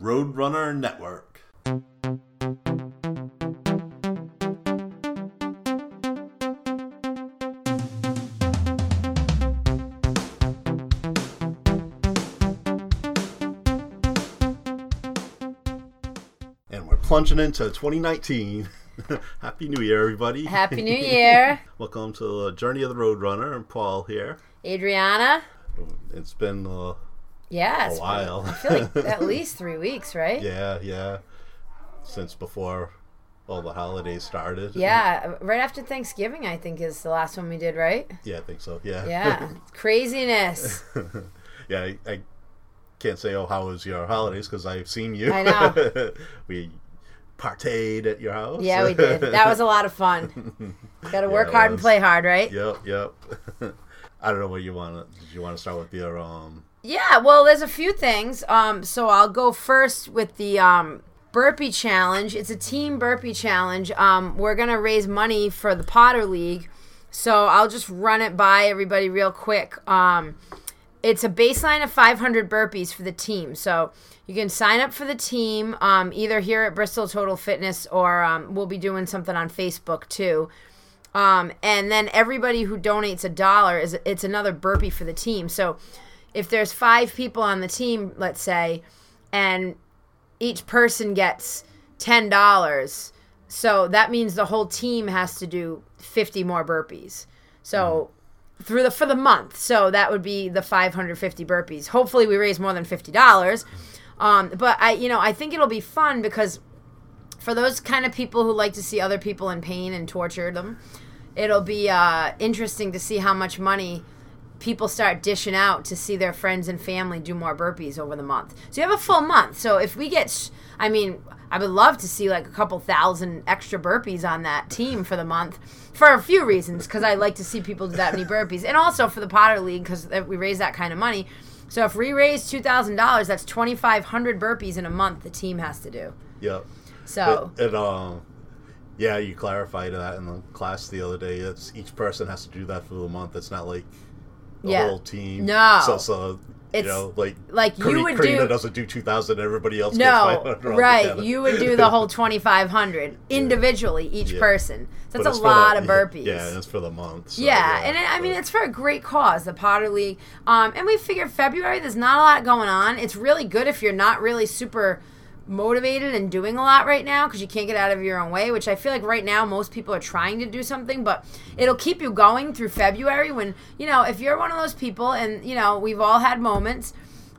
Roadrunner Network. And we're plunging into 2019. Happy New Year, everybody. Happy New Year. Welcome to the Journey of the Roadrunner. I'm Paul here. Adriana. It's been uh, Yeah. a while. I feel like at least three weeks, right? yeah, yeah. Since before all the holidays started. Yeah, right after Thanksgiving, I think is the last one we did, right? Yeah, I think so. Yeah. Yeah, craziness. yeah, I, I can't say, oh, how was your holidays? Because I've seen you. I know. we partayed at your house. Yeah, we did. That was a lot of fun. Got to work it hard and play hard, right? Yep, yep. I don't know what you want to. Did you want to start with your um? Yeah, well, there's a few things. Um, so I'll go first with the um, burpee challenge. It's a team burpee challenge. Um, we're gonna raise money for the Potter League, so I'll just run it by everybody real quick. Um, it's a baseline of 500 burpees for the team. So you can sign up for the team um, either here at Bristol Total Fitness or um, we'll be doing something on Facebook too. Um, and then everybody who donates a dollar is it's another burpee for the team. So if there's five people on the team, let's say, and each person gets ten dollars, so that means the whole team has to do fifty more burpees. So through the for the month, so that would be the five hundred fifty burpees. Hopefully, we raise more than fifty dollars. Um, but I, you know, I think it'll be fun because for those kind of people who like to see other people in pain and torture them, it'll be uh, interesting to see how much money people start dishing out to see their friends and family do more burpees over the month. So you have a full month. So if we get, sh- I mean, I would love to see like a couple thousand extra burpees on that team for the month for a few reasons because I like to see people do that many burpees and also for the Potter League because we raise that kind of money. So if we raise two thousand dollars, that's twenty five hundred burpees in a month. The team has to do. Yep. So And, um, yeah, you clarified that in the class the other day. It's each person has to do that for the month. It's not like the Yeah. whole team. No. So, so you It's know, like like you would Karina do- doesn't do two thousand. Everybody else. No, right. You would do the whole twenty five hundred individually each Yeah. person. But That's a for the- lot of burpees. Yeah, it's for the month. so, yeah, and it, I mean it's for a great cause, the Potter League. Um, and we figured February there's not a lot going on. It's really good if you're not really super motivated and doing a lot right now because you can't get out of your own way. Which I feel like right now most people are trying to do something, but it'll keep you going through February. When you know if you're one of those people, and you know we've all had moments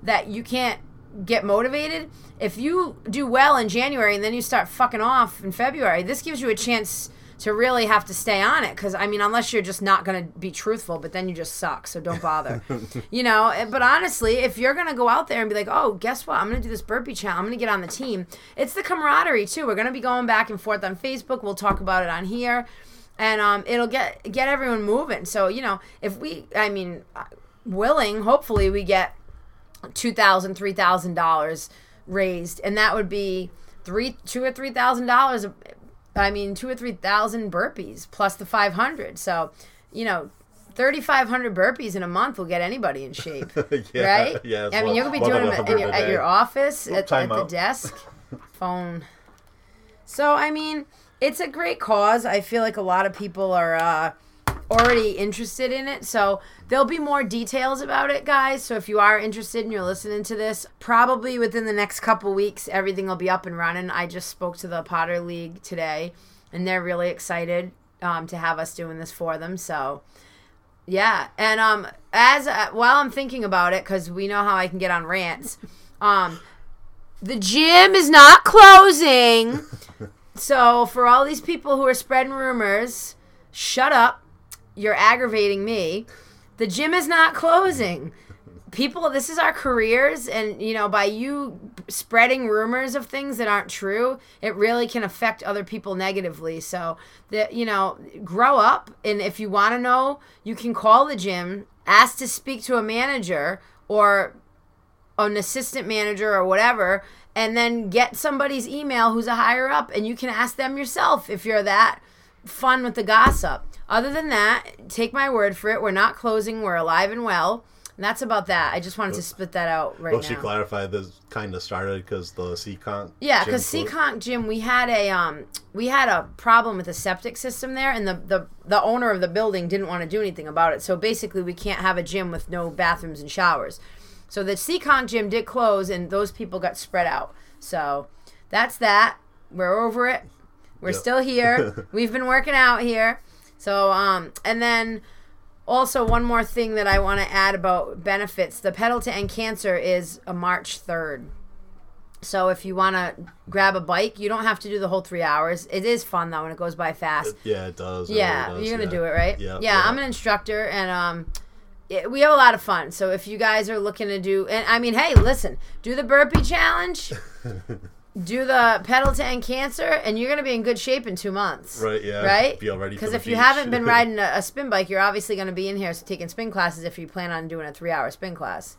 that you can't get motivated. If you do well in January and then you start fucking off in February, this gives you a chance to really have to stay on it because I mean, unless you're just not going to be truthful, but then you just suck, so don't bother. you know, eh, but honestly, if you're going to go out there and be like, "Oh, guess what? I'm going to do this burpee challenge. I'm going to get on the team." It's the camaraderie too. We're going to be going back and forth on Facebook. We'll talk about it on here. And um, it'll get get everyone moving. So you know, if we, I mean, uh, willing, hopefully we get two thousand, three thousand dollars raised, and that would be three, two or three thousand dollars. I mean, two or three thousand burpees plus the five hundred. So, you know, thirty five hundred burpees in a month will get anybody in shape, Yeah, right? yeah, I mean, you're gonna be doing them at, your, at your office at, at the desk, phone. So, I mean, it's a great cause. I feel like a lot of people are uh, already interested in it. So, there'll be more details about it, guys. So, if you are interested and you're listening to this, probably within the next couple weeks, everything will be up and running. I just spoke to the Potter League today, and they're really excited um, to have us doing this for them. So, yeah, and um, as uh, while I'm thinking about it, because we know how I can get on rants, um, the gym is not closing. so for all these people who are spreading rumors, shut up. You're aggravating me. The gym is not closing. People, this is our careers, and you know, by you spreading rumors of things that aren't true, it really can affect other people negatively. So, that you know, grow up, and if you want to know, you can call the gym, ask to speak to a manager or an assistant manager or whatever, and then get somebody's email who's a higher up, and you can ask them yourself if you're that fun with the gossip. Other than that, take my word for it. We're not closing. We're alive and well. And that's about that. I just wanted to split that out right Well, now. she clarified this kind of started because the Seekonk. Yeah, because Seekonk Gym, we had a um, we had a problem with the septic system there, and the, the the owner of the building didn't want to do anything about it. So basically, we can't have a gym with no bathrooms and showers. So the Seekonk Gym did close, and those people got spread out. So that's that. We're over it. We're Yep. still here. We've been working out here. So um, and then also one more thing that I want to add about benefits: the pedal to end cancer is a March third. So if you want to grab a bike, you don't have to do the whole three hours. It is fun though, and it goes by fast. Yeah, it does. It yeah, really does, you're gonna yeah. do it, right? Yeah, yeah. I'm an instructor, and um, it, we have a lot of fun. So if you guys are looking to do, and I mean, hey, listen, do the burpee challenge, do the pedal to end cancer, and you're gonna be in good shape in two months. Right, yeah. Right? Be all ready Because if you beach. haven't been riding a, a spin bike, you're obviously going to be in here taking spin classes if you plan on doing a three hour spin class.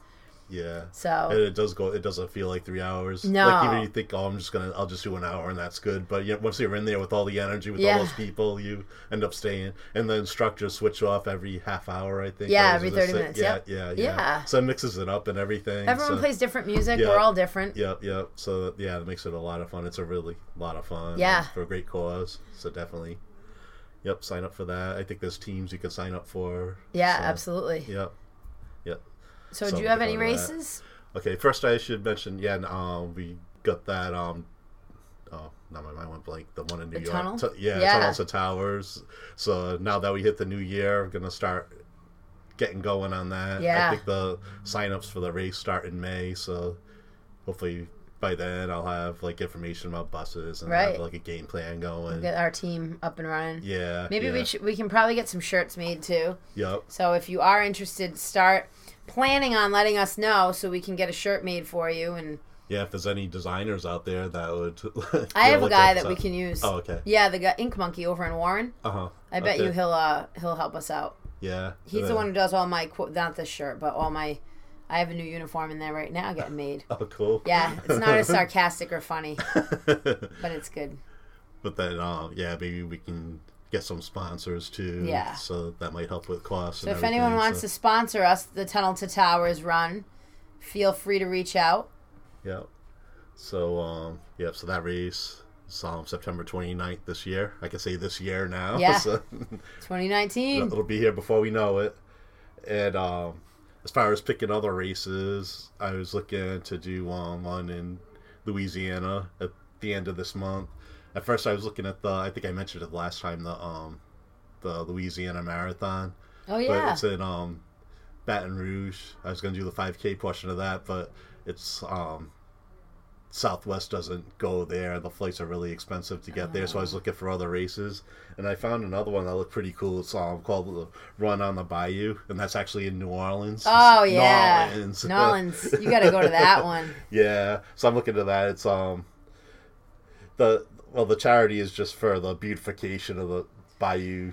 Yeah. So- and it does go. It doesn't feel like three hours. No. Like even you think, oh, I'm just gonna, I'll just do an hour and that's good. But you once you're in there with all the energy, with Yeah. all those people, you end up staying. And the instructors switch off every half hour, I think. Yeah, every 30 minutes, Yeah, yep. yeah, yeah, Yeah. So it mixes it up and everything. Everyone so, plays different music. Yeah. We're all different. Yep, yep. So yeah, it makes it a lot of fun. It's a really lot of fun. Yeah. For a great cause. So definitely. Yep, sign up for that. I think there's teams you can sign up for. Yeah, so, absolutely. Yep. Yep. So, do you have any going to that. races? Okay, first I should mention, yeah, um, we got that, um, oh, now my mind went blank. The one in New The York. tunnel? Tu- yeah, Yeah. Tunnels to Towers. So now that we hit the new year, I'm going to start getting going on that. Yeah. I think the sign-ups for the race start in May, so hopefully by then I'll have, like, information about buses and Right. have, like, a game plan going. Get our team up and running. Yeah. Maybe yeah. we should, we can probably get some shirts made too. Yep. So if you are interested, start planning on letting us know so we can get a shirt made for you. And Yeah, if there's any designers out there that would. I have a guy at that we can use. Oh, okay. Yeah, the guy, Ink Monkey over in Warren. Uh huh. I bet you he'll uh he'll help us out. Yeah. He's the one who does all my not this shirt, but all my. I have a new uniform in there right now getting made. Oh, cool. Yeah, it's not as sarcastic or funny, but it's good. but then, um, yeah, maybe we can get some sponsors too. Yeah. So that might help with costs. So if anyone wants to sponsor us, the Tunnel to Towers run, feel free to reach out. Yep. So, um, yep. So that race is um, September 29th this year. I can say this year now. Yeah. So 2019. it'll be here before we know it. And um, as far as picking other races, I was looking to do um, one in Louisiana at the end of this month. At first, I was looking at the. I think I mentioned it last time. The um, the Louisiana Marathon. Oh But yeah. it's in um, Baton Rouge. I was going to do the 5K portion of that, but it's um, Southwest doesn't go there. The flights are really expensive to get there, so I Oh. was looking for other races, and I found another one that looked pretty cool. It's um, called the Run on the Bayou, and that's actually in New Orleans. Oh yeah. Nolans. Nolans. You got to go to that one. yeah, so I'm looking to that. It's um, the well, the charity is just for the beautification of the Bayou.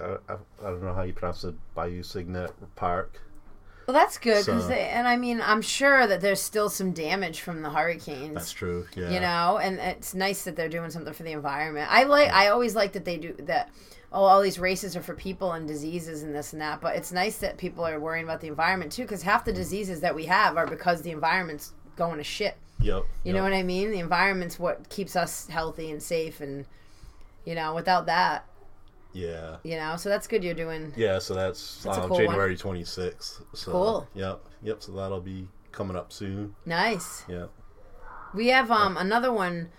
Uh, I, I don't know how you pronounce it. Bayou Segnette Park. Well, that's good because So- and I mean I'm sure that there's still some damage from the hurricanes. That's true. Yeah. You know, and it's nice that they're doing something for the environment. I like. I always like that they do that. Oh, all these races are for people and diseases and this and that. But it's nice that people are worrying about the environment too, because half the mm. diseases that we have are because the environment's going to shit. Yep. You know what I mean? The environment's what keeps us healthy and safe, and you know, without that, Yeah. you know. So that's good. You're doing. Yeah. So that's, That's um, cool. January 26th. So, Cool. Yep. Yep. So that'll be coming up soon. Nice. Yep. We have um another one.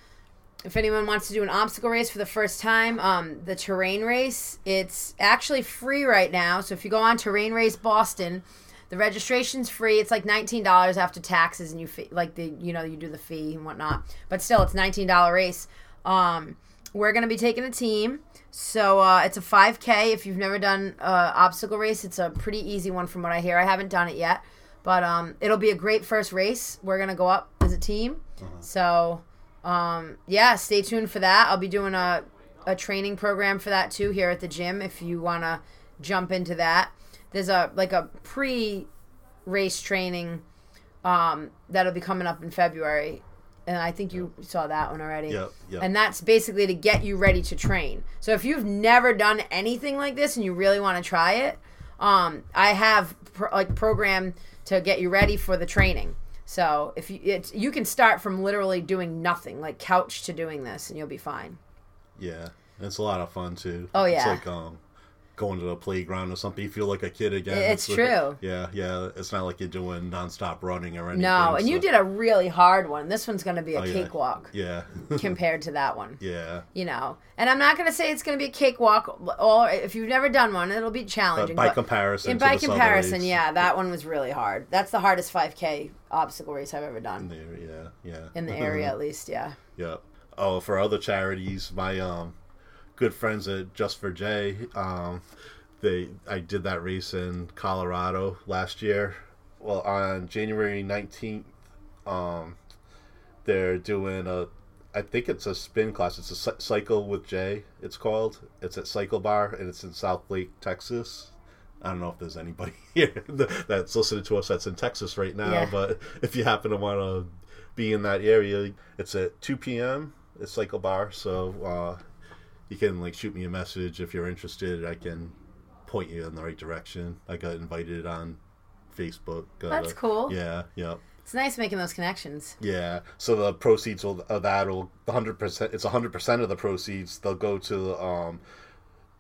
If anyone wants to do an obstacle race for the first time, um, the terrain race, it's actually free right now. So if you go on Terrain Race Boston, the registration's free. It's like nineteen dollars after taxes, and you fee, like the you know you do the fee and whatnot. But still, it's nineteen dollar race. Um, we're gonna be taking a team. So uh, it's a 5K. If you've never done uh, obstacle race, it's a pretty easy one from what I hear. I haven't done it yet, but um, it'll be a great first race. We're gonna go up as a team. So um, yeah, stay tuned for that. I'll be doing a a training program for that too here at the gym. If you wanna jump into that, there's a like a pre race training um, that'll be coming up in February. And I think you saw that one already. Yep, yep. And that's basically to get you ready to train. So if you've never done anything like this and you really want to try it, um, I have pro- like program to get you ready for the training. So if you it's you can start from literally doing nothing, like couch to doing this, and you'll be fine. Yeah, it's a lot of fun too. Oh, It's yeah. like um, going to the playground or something. You feel like a kid again. It's like- true. yeah, yeah. It's not like you're doing nonstop running or anything. No, and you did a really hard one. This one's going to be a Oh, cakewalk Yeah, compared to that one. yeah. You know, and I'm not going to say it's going to be a cakewalk, or if you've never done one, it'll be But challenging. by but- comparison, by comparison, yeah, that one was really hard. That's the hardest 5K obstacle race I've ever done there, yeah, yeah. in the area, at least. Yeah. Yeah. Oh, for other charities, my um, good friends at Just for Jay, um, they I did that race in Colorado last year. Well, on January nineteenth, um, they're doing a, I think it's a spin class. It's a cycle with Jay. It's called. It's at Cycle Bar and it's in South Lake, Texas. I don't know if there's anybody here that's listening to us that's in Texas right now, Yeah. but if you happen to want to be in that area, it's at 2 p.m. It's Cycle Bar, so uh, you can like shoot me a message if you're interested. I can point you in the right direction. I got invited on Facebook. Got That's a- cool. Yeah, yeah. It's nice making those connections. Yeah. So the proceeds will, of that will hundred percent. It's hundred percent of the proceeds. They'll go to um,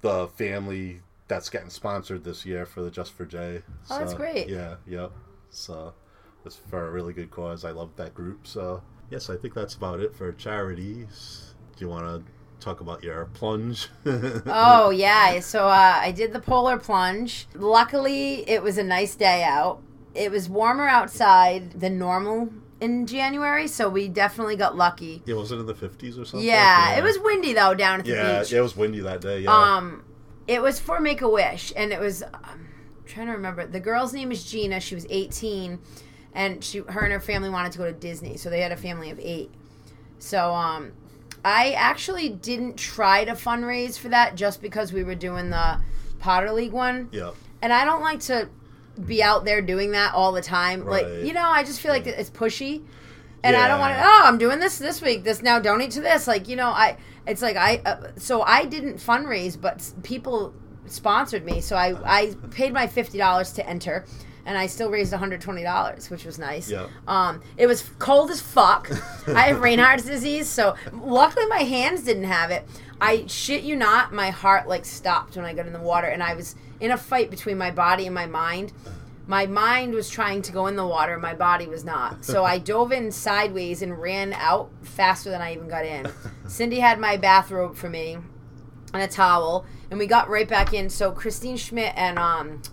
the family that's getting sponsored this year for the Just for Jay. Oh, that's So, great. Yeah. Yep. So it's for a really good cause. I love that group. So yes, I think that's about it for charities. Do you want to talk about your plunge? Oh yeah, so uh, I did the polar plunge. Luckily, it was a nice day out. It was warmer outside than normal in January, so we definitely got lucky. yeah. Was it in the fifties or something? Yeah, it was windy though down at the Yeah, beach. yeah, it was windy that day. Yeah. Um, it was for Make a Wish, and it was. Um, I'm trying to remember. The girl's name is Gina. She was 18, and she, her and her family wanted to go to Disney, so they had a family of eight. So, um, I actually didn't try to fundraise for that just because we were doing the Potter League one, yeah. and I don't like to be out there doing that all the time. Right. Like, you know, I just feel like it's pushy. And I don't want to. Oh, I'm doing this this week. This now donate to this. Like you know, I. It's like I. Uh, so I didn't fundraise, but people sponsored me. So I I paid my fifty dollars to enter, and I still raised one hundred twenty dollars, which was nice. Yeah. Um, it was cold as fuck. I have Raynaud's disease, so luckily my hands didn't have it. I shit you not, my heart like stopped when I got in the water, and I was in a fight between my body and my mind. My mind was trying to go in the water, my body was not. So I dove in sideways and ran out faster than I even got in. Cindy had my bathrobe for me and a towel, and we got right back in. So Christine Schmidt and um,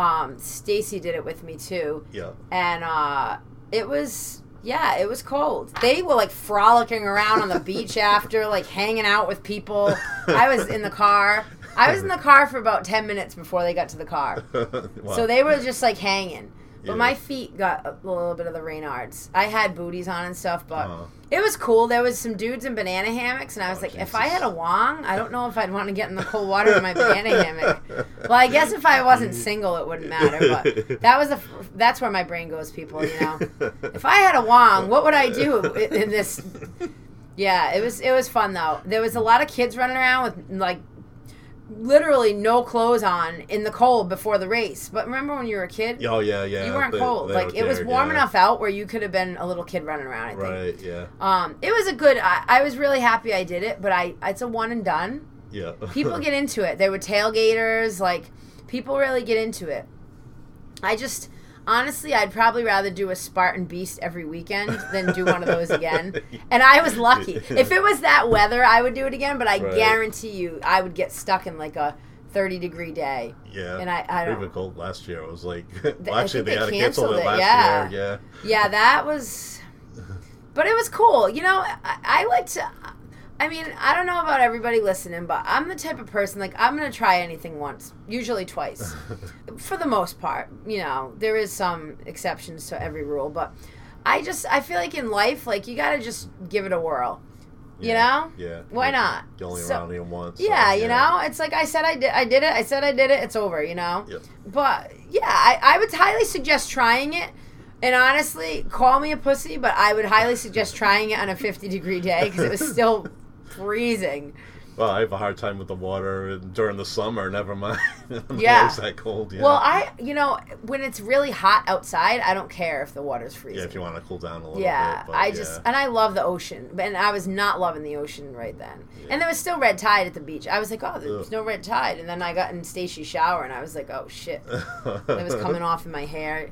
um, Stacy did it with me too. Yeah. and uh, it was yeah it was cold. They were like frolicking around on the beach after like hanging out with people. I was in the car. I was in the car for about 10 minutes before they got to the car. Wow. so they were just like hanging but Yeah. my feet got a little bit of the Raynards. I had booties on and stuff, but Uh-huh. it was cool. There was some dudes in banana hammocks, and I was Oh, like, if I had a wong, I don't know if I'd want to get in the cold water in my banana hammock. Well, I guess if I wasn't single, it wouldn't matter. But that was the that's where my brain goes, people. You know, if I had a wong, what would I do in in this? Yeah, it was it was fun though. There was a lot of kids running around with like literally no clothes on in the cold before the race. But remember when you were a kid? Oh yeah, yeah. You weren't they- cold. they Like it was there, warm yeah. enough out where you could have been a little kid running around. I think. Right. Yeah. Um, it was a good. I, I was really happy I did it, but I it's a one and done. Yeah. People get into it. There were tailgaters. Like people really get into it. I just honestly, I'd probably rather do a Spartan Beast every weekend than do one of those again. And I was lucky. If it was that weather, I would do it again. But I Right. guarantee you, I would get stuck in like a thirty degree day. Yeah. And I- I don't- been cold last year. It was like, well, actually, they, they had to cancel it it, last yeah. year. Yeah, that was. But it was cool. You know, I, I like to. I mean, I don't know about everybody listening, but I'm the type of person like I'm gonna try anything once, usually twice, for the most part. You know, there is some exceptions to every rule, but I just I feel like in life, like you gotta just give it a whirl. You know? Yeah. Why not? You only So- around here once. so, Yeah, you know, it's like I said I did I did it. I said I did it. It's over, you know. Yep. But yeah, I, I would highly suggest trying it. And honestly, call me a pussy, but I would highly suggest trying it on a 50 degree day because it was still freezing. Well, I have a hard time with the water during the summer. Never mind. Yeah. it's that cold. Yeah. Well, I, you know, when it's really hot outside, I don't care if the water's freezing. yeah, if you want to cool down a little Yeah, bit. but I yeah. just and I love the ocean, and I was not loving the ocean right then. And there was still red tide at the beach. I was like, oh, there's Ugh. no red tide. And then I got in Stacy's shower, and I was like, oh shit, it was coming off in my hair.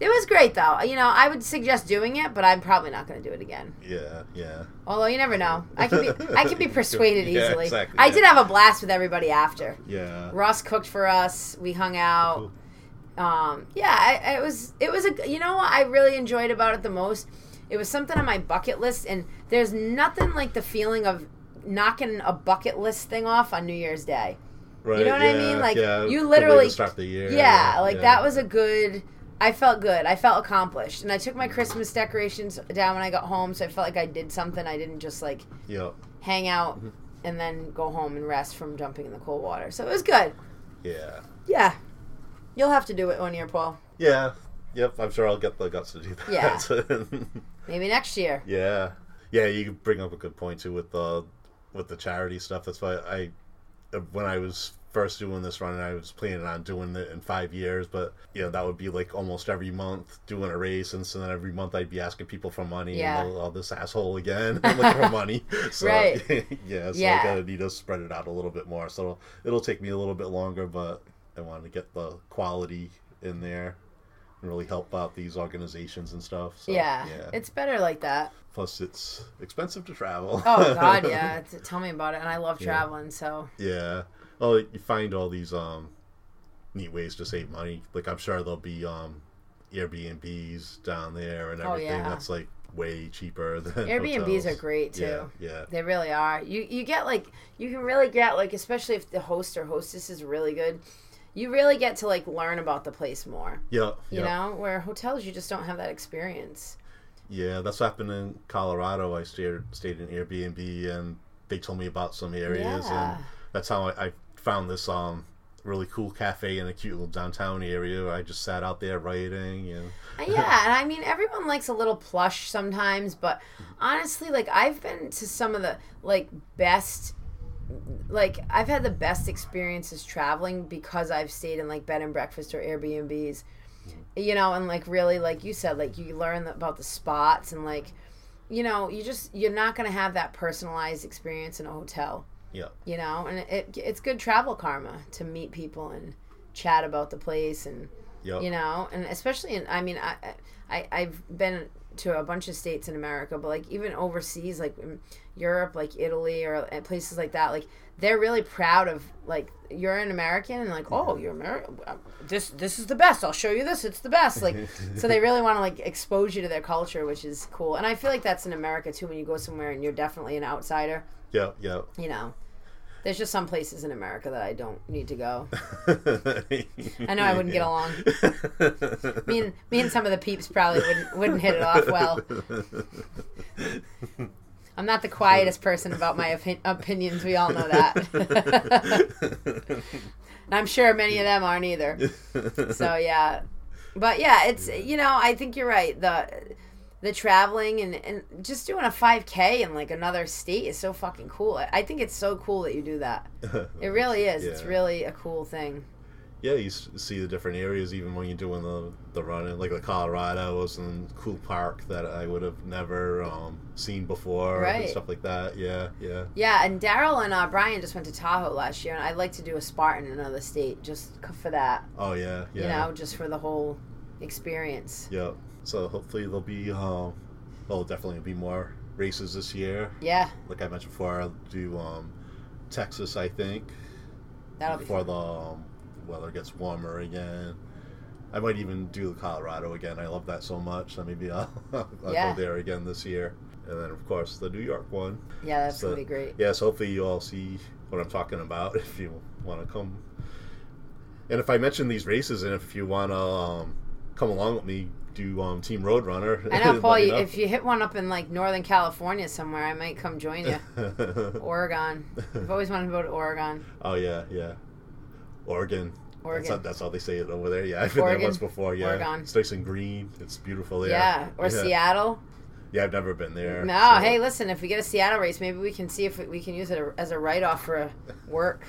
It was great though. You know, I would suggest doing it, but I'm probably not going to do it again. Yeah, yeah. Although you never know, I can be I can be persuaded Yeah, easily. exactly, I yeah. did have a blast with everybody after. Yeah. Ross cooked for us. We hung out. Um, yeah, I, it was it was a you know what I really enjoyed about it the most. It was something on my bucket list, and there's nothing like the feeling of knocking a bucket list thing off on New Year's Day. Right, You know what I mean? Like, yeah, you good way to literally- start the year. Yeah, like yeah. that was a good. I felt good. I felt accomplished, and I took my Christmas decorations down when I got home, so I felt like I did something. I didn't just like Yep. hang out Mm-hmm. and then go home and rest from jumping in the cold water. So it was good. Yeah. Yeah, you'll have to do it one year, Paul. Yeah. Yep. I'm sure I'll get the guts to do that. Yeah. Maybe next year. yeah. Yeah. You bring up a good point too with the with the charity stuff. That's why I when I was first doing this run, and I was planning on doing it in five years, but you know that would be like almost every month doing a race, and so then every month I'd be asking people for money. Yeah. And oh, oh, this asshole again looking for money. So, Right. yeah. So Yeah. I gotta need to spread it out a little bit more. So it'll take me a little bit longer, but I want to get the quality in there and really help out these organizations and stuff. So, yeah, yeah. it's better like that. Plus, it's expensive to travel. Oh God, yeah. Tell me about it. And I love Yeah. traveling, so yeah. Well, you find all these um, neat ways to save money. Like I'm sure there'll be um, Airbnbs down there and Oh, everything. yeah. that's like way cheaper than Airbnbs hotels. are great too. Yeah, yeah, They really are. You you get like you can really get like especially if the host or hostess is really good. You really get to like learn about the place more. yeah. You yeah. know, where hotels you just don't have that experience. Yeah, that's what happened in Colorado. I stayed stayed in Airbnb, and they told me about some areas, Yeah. and that's how I, I found this um really cool cafe in a cute little downtown area. I just sat out there writing, and Uh, Yeah, and I mean everyone likes a little plush sometimes, but honestly, like I've been to some of the like best like I've had the best experiences traveling because I've stayed in like bed and breakfast or Airbnbs. You know, and like really like you said like you learn about the spots and like you know, you just you're not going to have that personalized experience in a hotel yeah, you know and it, it's good travel karma to meet people and chat about the place and yeah, you know and especially in i mean i i i've been to a bunch of states in america but like even overseas like in europe like italy or uh, places like that like they're really proud of like you're an american and like oh you're american this this is the best. I'll show you this. It's the best. Like so they really want to like expose you to their culture which is cool. And i feel like that's in america too when you go somewhere and you're definitely an outsider yeah, yeah. you know there's just some places in america that i don't need to go I know I wouldn't get along. me and me and some of the peeps probably wouldn't wouldn't hit it off well. I'm not the quietest person about my opi- opinions. We all know that. and I'm sure many of them aren't either. So yeah, but yeah, it's you know I think you're right. The the traveling and, and just doing a 5K in like another state is so fucking cool. I- think it's so cool that you do that. It really is. It's really a cool thing. yeah, you see the different areas even when you're doing the the running, like the colorado was and cool park that I would have never um, seen before Right. and stuff like that. Yeah, yeah, Yeah, and Daryl and uh, Brian just went to Tahoe last year, and I'd like to do a Spartan in another state just for that. oh yeah, yeah. You know, just for the whole experience. Yep. So hopefully there'll be, um, well, definitely be more races this year. Yeah, Like I mentioned before, I'll do um, Texas, I think, that'll be before fun. the um, weather gets warmer again. I might even do the Colorado again. I love that so much. So maybe I'll, I'll Yeah. go there again this year. And then, of course, the New York one. Yeah, that's So- gonna be great. Yes, hopefully you all see what I'm talking about if you want to come. And if I mention these races and if you want to um, come along with me, do um, Team Roadrunner. I know, Paul. You, if you hit one up in like Northern California somewhere, I might come join you. Oregon. I've always wanted to go to Oregon. oh yeah, yeah. Oregon. Oregon. That's, that's how they say it over there. Yeah, I've been Oregon. there once before. Yeah, Oregon. it's nice and green. It's beautiful there. Yeah, or Seattle. Yeah, I've never been there. No, so- hey, listen. If we get a Seattle race, maybe we can see if we can use it as a write-off for work,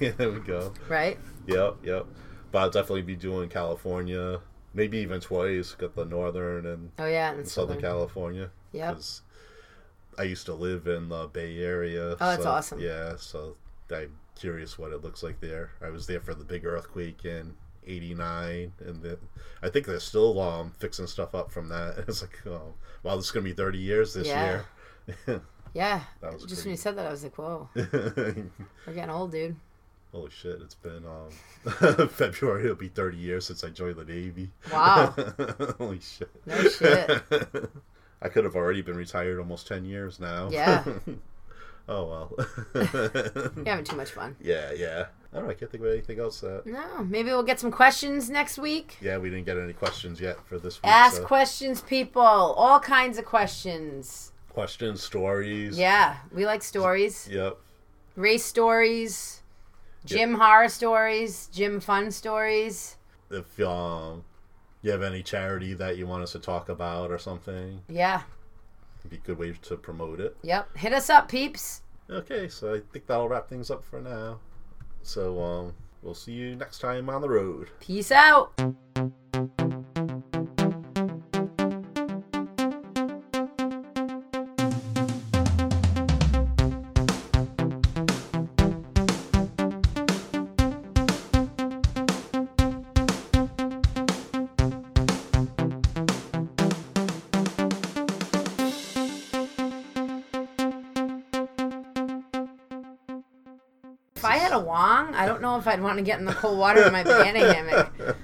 yeah, there we go. right? Yep, yep. But I'll definitely be doing California, maybe even twice. Got the northern and Oh yeah, and Southern California. 'cause I used to live in the Bay Area. Oh, that's so- awesome. Yeah, so I'm curious what it looks like there. I was there for the big earthquake in '89, and then I think they're still um, fixing stuff up from that. It's like, oh, wow, this is gonna be 30 years this Yeah. year. Yeah. That was Just pretty- when you said that, I was like, whoa, we're getting old, dude. Holy shit! It's been um, February. It'll be 30 years since I joined the Navy. Wow. Holy shit! No shit. I could have already been retired almost 10 years now. Yeah. oh well. You're having too much fun. yeah, yeah. I don't know. I can't think of anything else that. No, maybe we'll get some questions next week. Yeah, we didn't get any questions yet for this week. Ask so. questions, people. All kinds of questions. questions, stories. Yeah, we like stories. Yep. Race stories, gym horror stories, gym fun stories. If um, you have any charity that you want us to talk about or something, Yeah. it'd be a good way to promote it. Yep. Hit us up, peeps. Okay, so I think that'll wrap things up for now. So um, we'll see you next time on the road. Peace out. If I had a wong, I don't know if I'd want to get in the cold water in my banana hammock.